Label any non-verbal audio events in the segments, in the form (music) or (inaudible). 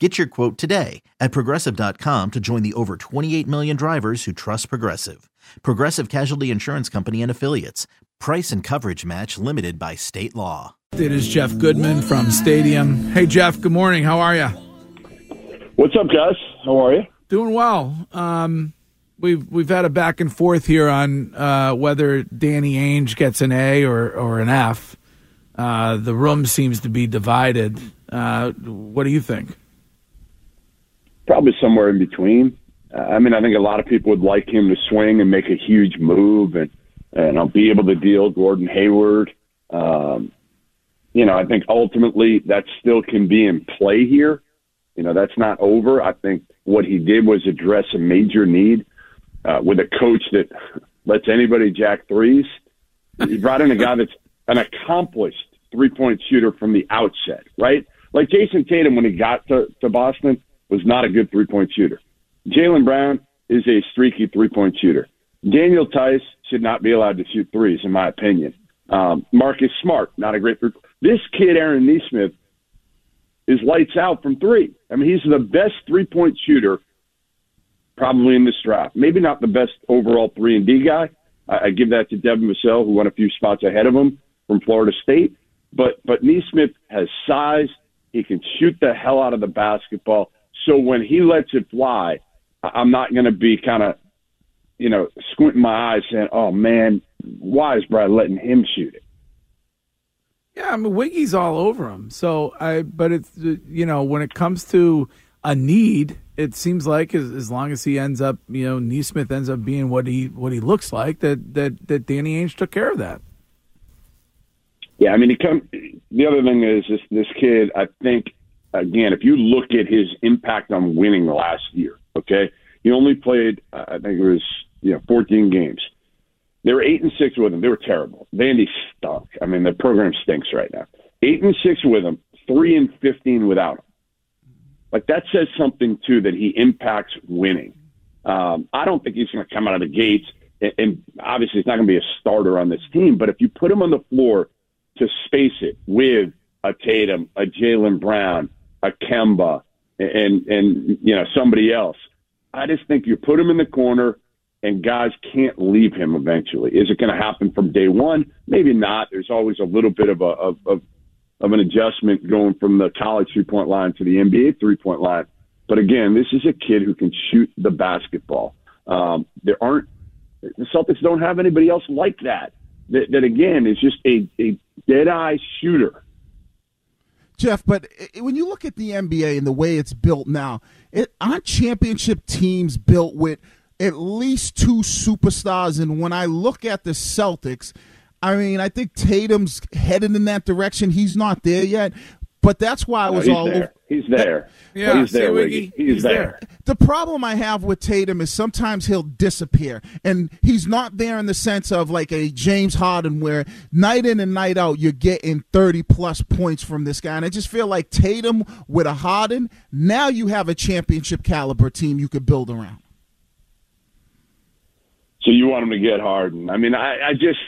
Get your quote today at progressive.com to join the over 28 million drivers who trust Progressive. Progressive Casualty Insurance Company and Affiliates. Price and coverage match limited by state law. It is Jeff Goodman from Stadium. Hey, Jeff, good morning. How are you? What's up, guys? How are you? Doing well. Um, we've we've had a back and forth here on uh, whether Danny Ainge gets an A or, or an F. Uh, the room seems to be divided. Uh, what do you think? Probably somewhere in between. I mean, I think a lot of people would like him to swing and make a huge move and and I'll be able to deal Gordon Hayward. Um, you know, I think ultimately that still can be in play here. You know, that's not over. I think what he did was address a major need uh, with a coach that lets anybody jack threes. He brought in a guy that's an accomplished three point shooter from the outset, right? Like Jayson Tatum when he got to, to Boston was not a good three point shooter. Jaylen Brown is a streaky three point shooter. Daniel Theis should not be allowed to shoot threes, in my opinion. Um, Marcus Smart, not a great three. This kid, Aaron Nesmith, is lights out from three. I mean, he's the best three point shooter probably in this draft. Maybe not the best overall three and D guy. I, I give that to Devin Vassell, who went a few spots ahead of him from Florida State. But but Nesmith has size. He can shoot the hell out of the basketball. So when he lets it fly, I'm not going to be kind of, you know, squinting my eyes saying, "Oh man, why is Brad letting him shoot it?" Yeah, I mean Wiggy's all over him. So I, but it's you know when it comes to a need, it seems like as, as long as he ends up, you know, Nesmith ends up being what he what he looks like, that that that Danny Ainge took care of that. Yeah, I mean, he come. The other thing is this this kid. I think again, if you look at his impact on winning last year, okay, he only played, uh, I think it was, you know, 14 games. They were eight and six with him. They were terrible. Vandy stunk. I mean, the program stinks right now. Eight and six with him, three and 15 without him. Like that says something too that he impacts winning. Um, I don't think he's going to come out of the gates, and, and obviously he's not going to be a starter on this team. But if you put him on the floor to space it with a Tatum, a Jaylen Brown, a Kemba, and and you know somebody else. I just think you put him in the corner, and guys can't leave him eventually. Is it going to happen from day one? Maybe not. There's always a little bit of a of, of of an adjustment going from the college three point line to the NBA three point line. But again, this is a kid who can shoot the basketball. Um, there aren't the Celtics don't have anybody else like that. That, that again is just a, a dead eye shooter. Jeff, but when you look at the NBA and the way it's built now, it aren't championship teams built with at least two superstars. And when I look at the Celtics, I mean, I think Tatum's headed in that direction. He's not there yet, but that's why I was no, all there. over. He's there. (laughs) Yeah, he's there, Wiggy. Wiggy. He's, He's there. there. The problem I have with Tatum is sometimes he'll disappear, and he's not there in the sense of like a James Harden, where night in and night out you're getting 30 plus points from this guy. And I just feel like Tatum with a Harden, now you have a championship caliber team you could build around. So you want him to get Harden? I mean, I, I just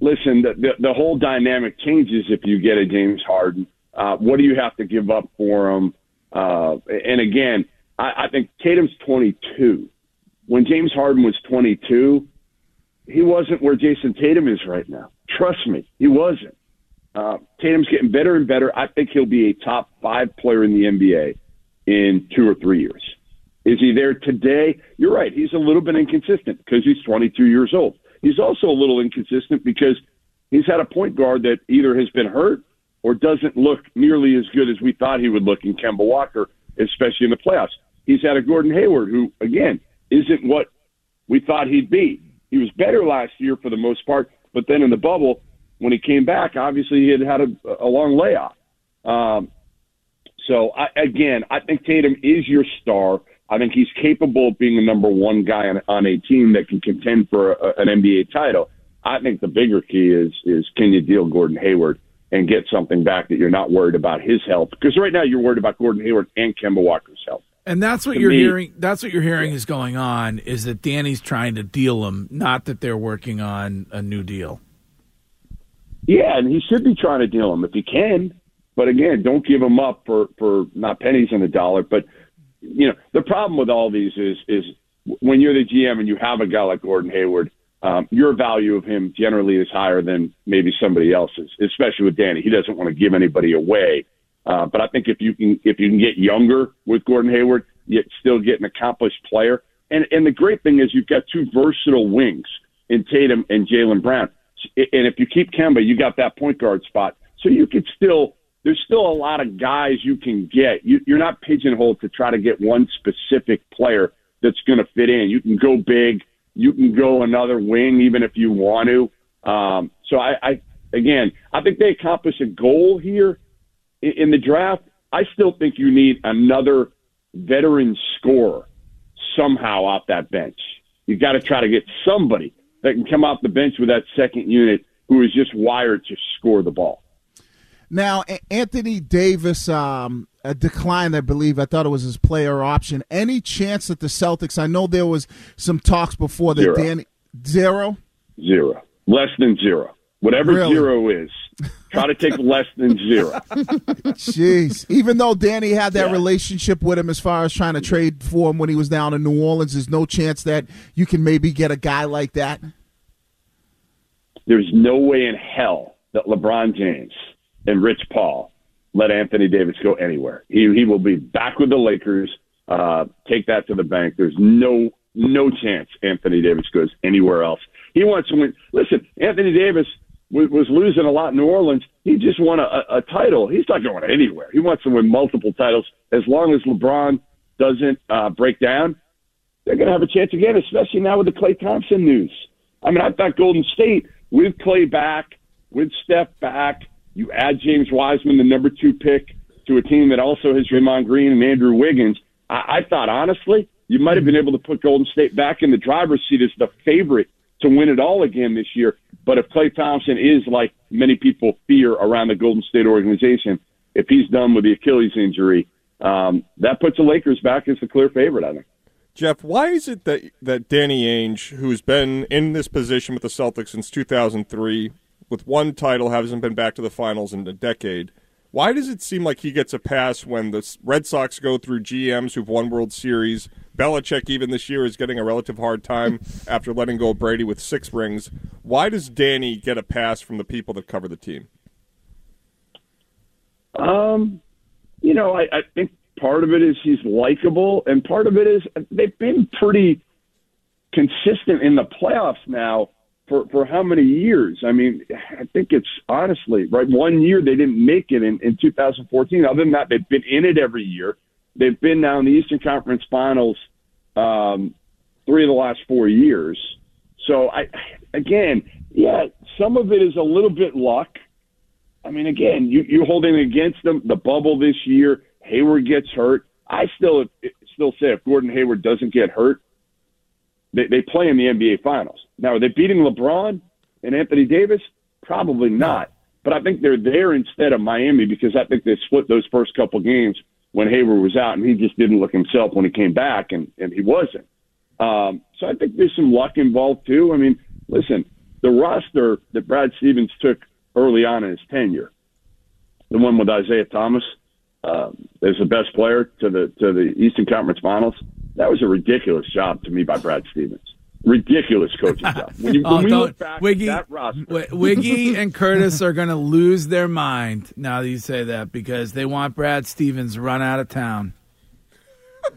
listen. The, the the whole dynamic changes if you get a James Harden. Uh, what do you have to give up for him? Uh, and again, I, I think Tatum's 22. When James Harden was 22, he wasn't where Jayson Tatum is right now. Trust me, he wasn't. Uh, Tatum's getting better and better. I think he'll be a top five player in the NBA. in two or three years. Is he there today? You're right. He's a little bit inconsistent because he's 22 years old. He's also a little inconsistent because he's had a point guard that either has been hurt or doesn't look nearly as good as we thought he would look in Kemba Walker, especially in the playoffs. He's had a Gordon Hayward who, again, isn't what we thought he'd be. He was better last year for the most part, but then in the bubble, when he came back, obviously he had had a, a long layoff. Um, so I, again, I think Tatum is your star. I think he's capable of being a number one guy on, on a team that can contend for a, an NBA title. I think the bigger key is is can you deal Gordon Hayward and get something back that you're not worried about his health because right now you're worried about Gordon Hayward and Kemba Walker's health. And that's what to you're me, hearing. That's what you're hearing is going on. Is that Danny's trying to deal him, not that they're working on a new deal. Yeah, and he should be trying to deal him if he can. But again, don't give him up for for not pennies on the dollar. But you know, the problem with all these is is when you're the GM and you have a guy like Gordon Hayward, um, your value of him generally is higher than maybe somebody else's, especially with Danny. He doesn't want to give anybody away. Uh, but I think if you can if you can get younger with Gordon Hayward, yet still get an accomplished player. And and the great thing is you've got two versatile wings in Tatum and Jaylen Brown. And if you keep Kemba, you got that point guard spot. So you could still there's still a lot of guys you can get. You, you're not pigeonholed to try to get one specific player that's going to fit in. You can go big. You can go another wing, even if you want to. Um, so I, I, again, I think they accomplished a goal here in, in the draft. I still think you need another veteran scorer somehow off that bench. You've got to try to get somebody that can come off the bench with that second unit who is just wired to score the ball. Now, Anthony Davis um, declined, I believe. I thought it was his player option. Any chance that the Celtics? I know there was some talks before that. Zero. Danny zero, zero, less than zero. Whatever really? zero is, try to take (laughs) less than zero. Jeez. Even though Danny had that yeah. relationship with him as far as trying to trade for him when he was down in New Orleans, there's no chance that you can maybe get a guy like that. There's no way in hell that LeBron James and Rich Paul let Anthony Davis go anywhere. He he will be back with the Lakers. Uh, take that to the bank. There's no no chance Anthony Davis goes anywhere else. He wants to win. Listen, Anthony Davis was, was losing a lot in New Orleans. He just won a, a title. He's not going anywhere. He wants to win multiple titles. As long as LeBron doesn't uh, break down, they're going to have a chance again, especially now with the Klay Thompson news. I mean, I thought Golden State with Klay back, with Steph back, you add James Wiseman, the number two pick, to a team that also has Draymond Green and Andrew Wiggins. I, I thought, honestly, you might have been able to put Golden State back in the driver's seat as the favorite to win it all again this year. But if Klay Thompson is like many people fear around the Golden State organization, if he's done with the Achilles injury, um, that puts the Lakers back as the clear favorite, I think. Jeff, why is it that that Danny Ainge, who's been in this position with the Celtics since 2003, with one title, hasn't been back to the finals in a decade. Why does it seem like he gets a pass when the Red Sox go through GMs who've won World Series? Belichick, even this year, is getting a relative hard time (laughs) after letting go of Brady with six rings. Why does Danny get a pass from the people that cover the team? Um, you know, I, I think part of it is he's likable, and part of it is they've been pretty consistent in the playoffs now for for how many years? I mean, I think it's honestly right. One year they didn't make it in in 2014. Other than that, they've been in it every year. They've been now in the Eastern Conference Finals um, three of the last four years. So I again, yeah, some of it is a little bit luck. I mean, again, you you holding against them the bubble this year. Hayward gets hurt. I still still say if Gordon Hayward doesn't get hurt, they, they play in the NBA Finals. Now, are they beating LeBron and Anthony Davis? Probably not. But I think they're there instead of Miami because I think they split those first couple games when Hayward was out, and he just didn't look himself when he came back, and, and he wasn't. Um, so I think there's some luck involved too. I mean, listen, the roster that Brad Stevens took early on in his tenure, the one with Isaiah Thomas uh, as the best player to the to the Eastern Conference Finals, that was a ridiculous job to me by Brad Stevens. Ridiculous coaching job. When, you, (laughs) oh, when we look back Wiggy, that roster, Wiggy and Curtis are going to lose their mind now that you say that because they want Brad Stevens run out of town.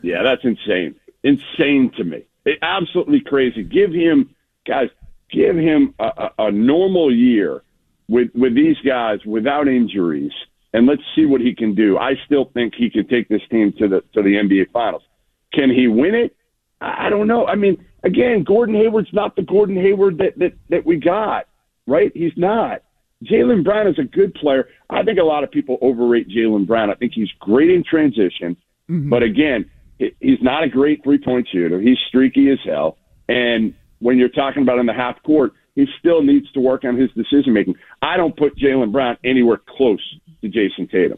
Yeah, that's insane. Insane to me. It, absolutely crazy. Give him, guys, give him a, a, a normal year with with these guys without injuries, and let's see what he can do. I still think he can take this team to the to the NBA Finals. Can he win it? I don't know. I mean, again, Gordon Hayward's not the Gordon Hayward that that that we got, right? He's not. Jaylen Brown is a good player. I think a lot of people overrate Jaylen Brown. I think he's great in transition, mm-hmm. but again, he's not a great three point shooter. He's streaky as hell, and when you're talking about in the half court, he still needs to work on his decision making. I don't put Jaylen Brown anywhere close to Jayson Tatum.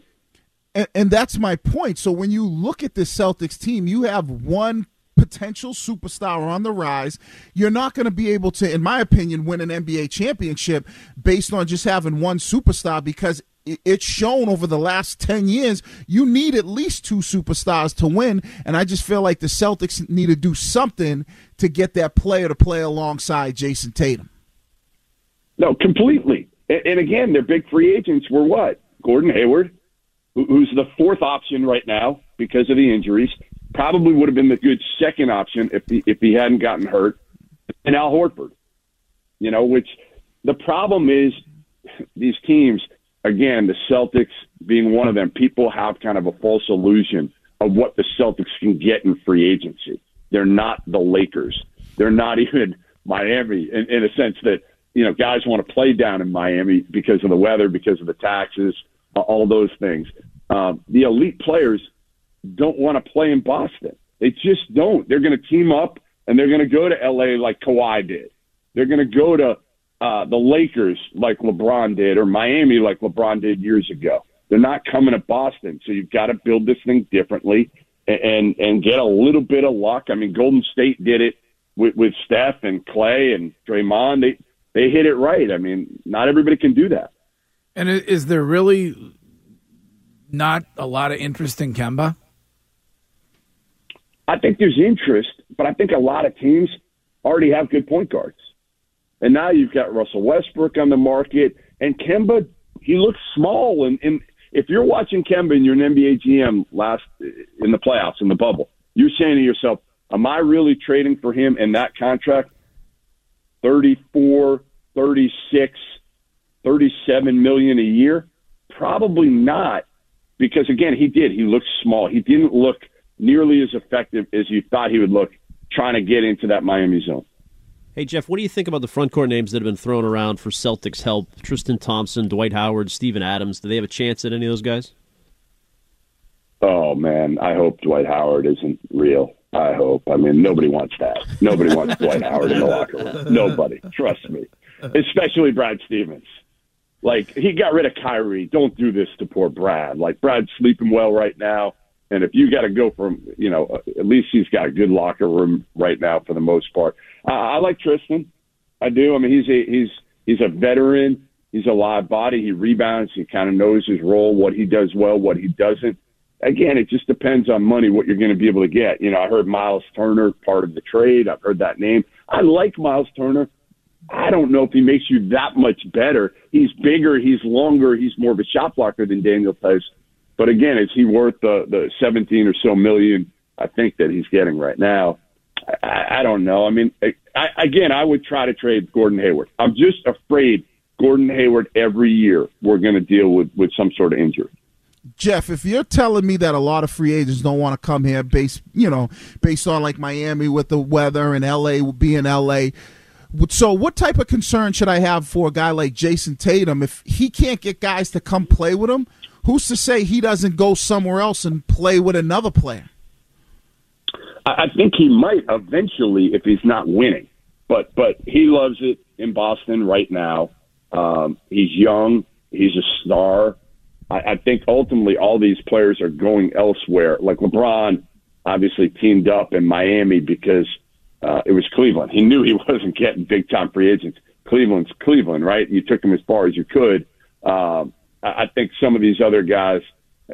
And, and, that's my point. So when you look at this Celtics team, you have one potential superstar on the rise. You're not going to be able to, in my opinion, win an NBA championship based on just having one superstar because it's shown over the last 10 years you need at least two superstars to win and i just feel like the celtics need to do something to get that player to play alongside jayson tatum no completely and again their big free agents were what gordon hayward who's the fourth option right now because of the injuries probably would have been the good second option if he, if he hadn't gotten hurt and al horford you know which the problem is these teams again, the Celtics being one of them, people have kind of a false illusion of what the Celtics can get in free agency. They're not the Lakers. They're not even Miami in, in a sense that, you know, guys want to play down in Miami because of the weather, because of the taxes, all those things. Um, the elite players don't want to play in Boston. They just don't. They're going to team up and they're going to go to LA like Kawhi did. They're going to go to uh, the Lakers like LeBron did or Miami like LeBron did years ago. They're not coming to Boston, so you've got to build this thing differently and and get a little bit of luck. I mean, Golden State did it with, with Steph and Klay and Draymond. They they hit it right. I mean, not everybody can do that. And is there really not a lot of interest in Kemba? I think there's interest, but I think a lot of teams already have good point guards. And now you've got Russell Westbrook on the market, and Kemba, he looks small. And, and if you're watching Kemba and you're an NBA GM last in the playoffs in the bubble, you're saying to yourself, "Am I really trading for him in that contract? 34, 36, 37 million a year? Probably not, because again, he did. He looked small. He didn't look nearly as effective as you thought he would look trying to get into that Miami zone. Hey, Jeff, what do you think about the front court names that have been thrown around for Celtics help? Tristan Thompson, Dwight Howard, Steven Adams. Do they have a chance at any of those guys? Oh, man. I hope Dwight Howard isn't real. I hope. I mean, nobody wants that. Nobody wants Dwight Howard in the locker room. Nobody. Trust me. Especially Brad Stevens. Like, he got rid of Kyrie. Don't do this to poor Brad. Like, Brad's sleeping well right now. And if you got to go from, you know, at least he's got a good locker room right now for the most part. Uh, I like Tristan. I do. I mean, he's a he's he's a veteran. He's a live body. He rebounds. He kind of knows his role, what he does well, what he doesn't. Again, it just depends on money, what you're going to be able to get. You know, I heard Miles Turner part of the trade. I've heard that name. I like Miles Turner. I don't know if he makes you that much better. He's bigger. He's longer. He's more of a shot blocker than Daniel Theis. But again, is he worth the the 17 or so million I think that he's getting right now? I, I don't know. I mean, I, again, I would try to trade Gordon Hayward. I'm just afraid Gordon Hayward every year we're going to deal with with some sort of injury. Jeff, if you're telling me that a lot of free agents don't want to come here based, you know, based on like Miami with the weather and LA being LA, so what type of concern should I have for a guy like Jayson Tatum if he can't get guys to come play with him? Who's to say he doesn't go somewhere else and play with another player? I think he might eventually if he's not winning. But but he loves it in Boston right now. Um, he's young. He's a star. I, I think ultimately all these players are going elsewhere. Like LeBron, obviously teamed up in Miami because uh, it was Cleveland. He knew he (laughs) wasn't getting big time free agents. Cleveland's Cleveland, right? You took him as far as you could. Um, I, I think some of these other guys,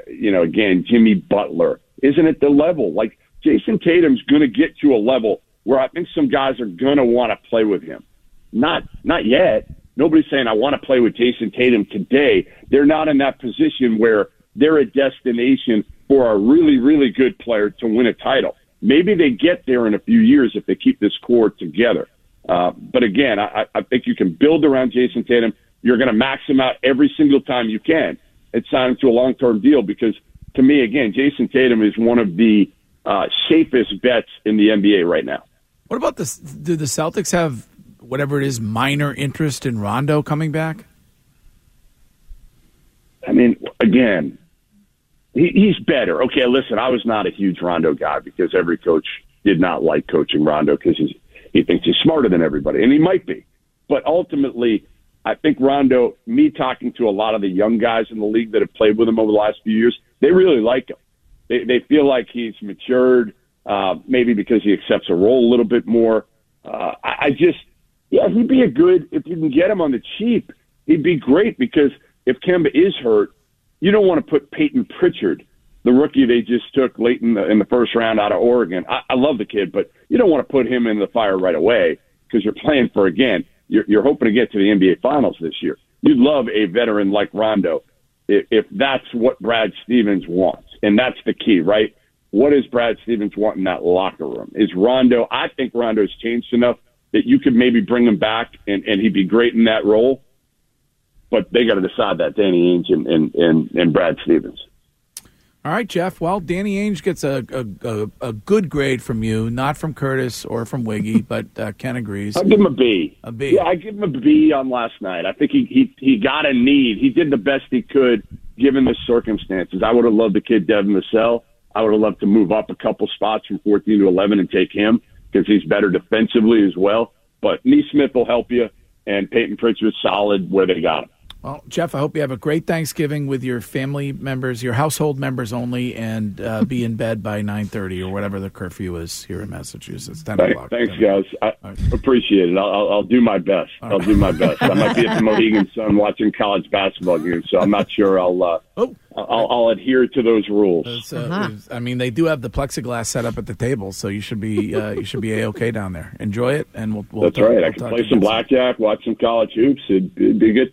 you know, again, Jimmy Butler, isn't at the level. Like Jayson Tatum's going to get to a level where I think some guys are going to want to play with him. Not not yet. Nobody's saying I want to play with Jayson Tatum today. They're not in that position where they're a destination for a really, really good player to win a title. Maybe they get there in a few years if they keep this core together. Uh, but again, I, I think you can build around Jayson Tatum. You're going to max him out every single time you can and sign him to a long term deal because to me, again, Jayson Tatum is one of the uh, safest bets in the NBA right now. What about this? Do the Celtics have whatever it is minor interest in Rondo coming back? I mean, again, he, he's better. Okay, listen, I was not a huge Rondo guy because every coach did not like coaching Rondo because he thinks he's smarter than everybody, and he might be. But ultimately, I think Rondo, me talking to a lot of the young guys in the league that have played with him over the last few years, they really like him. They, they feel like he's matured, uh, maybe because he accepts a role a little bit more. Uh, I, I just, yeah, he'd be a good, if you can get him on the cheap, he'd be great because if Kemba is hurt, you don't want to put Payton Pritchard, the rookie they just took late in the, in the first round out of Oregon. I, I love the kid, but you don't want to put him in the fire right away because you're playing for, again, you're, you're hoping to get to the NBA Finals this year. You'd love a veteran like Rondo if, if that's what Brad Stevens wants. And that's the key, right? What does Brad Stevens want in that locker room? Is Rondo, I think Rondo's changed enough that you could maybe bring him back and, and he'd be great in that role. But they got to decide that, Danny Ainge and, and, and, and Brad Stevens. All right, Jeff. Well, Danny Ainge gets a, a, a, a, good grade from you, not from Curtis or from Wiggy, (laughs) but uh, Ken agrees. I'll give him a B. A B. Yeah, I give him a B on last night. I think he, he, he got a need. He did the best he could given the circumstances. I would have loved the kid Devin Vassell. I would have loved to move up a couple spots from 14 to 11 and take him because he's better defensively as well. But Nesmith will help you, and Payton Pritchard's solid where they got him. Well, Jeff, I hope you have a great Thanksgiving with your family members, your household members only, and uh, be in bed by nine thirty or whatever the curfew is here in Massachusetts. Ten Thanks, o'clock. Thanks, guys. I right. appreciate it. I'll, I'll, I'll, do my best. All I'll do my best. I might be at the Mohegan (laughs) Sun watching college basketball games, so I'm not sure I'll. Uh, oh. I'll, I'll, adhere to those rules. Uh, uh-huh. I mean, they do have the plexiglass set up at the table, so you should be uh, you should be a okay down there. Enjoy it, and we'll. we'll That's talk, right. We'll I can play some blackjack, watch some college hoops. It'd, it'd be good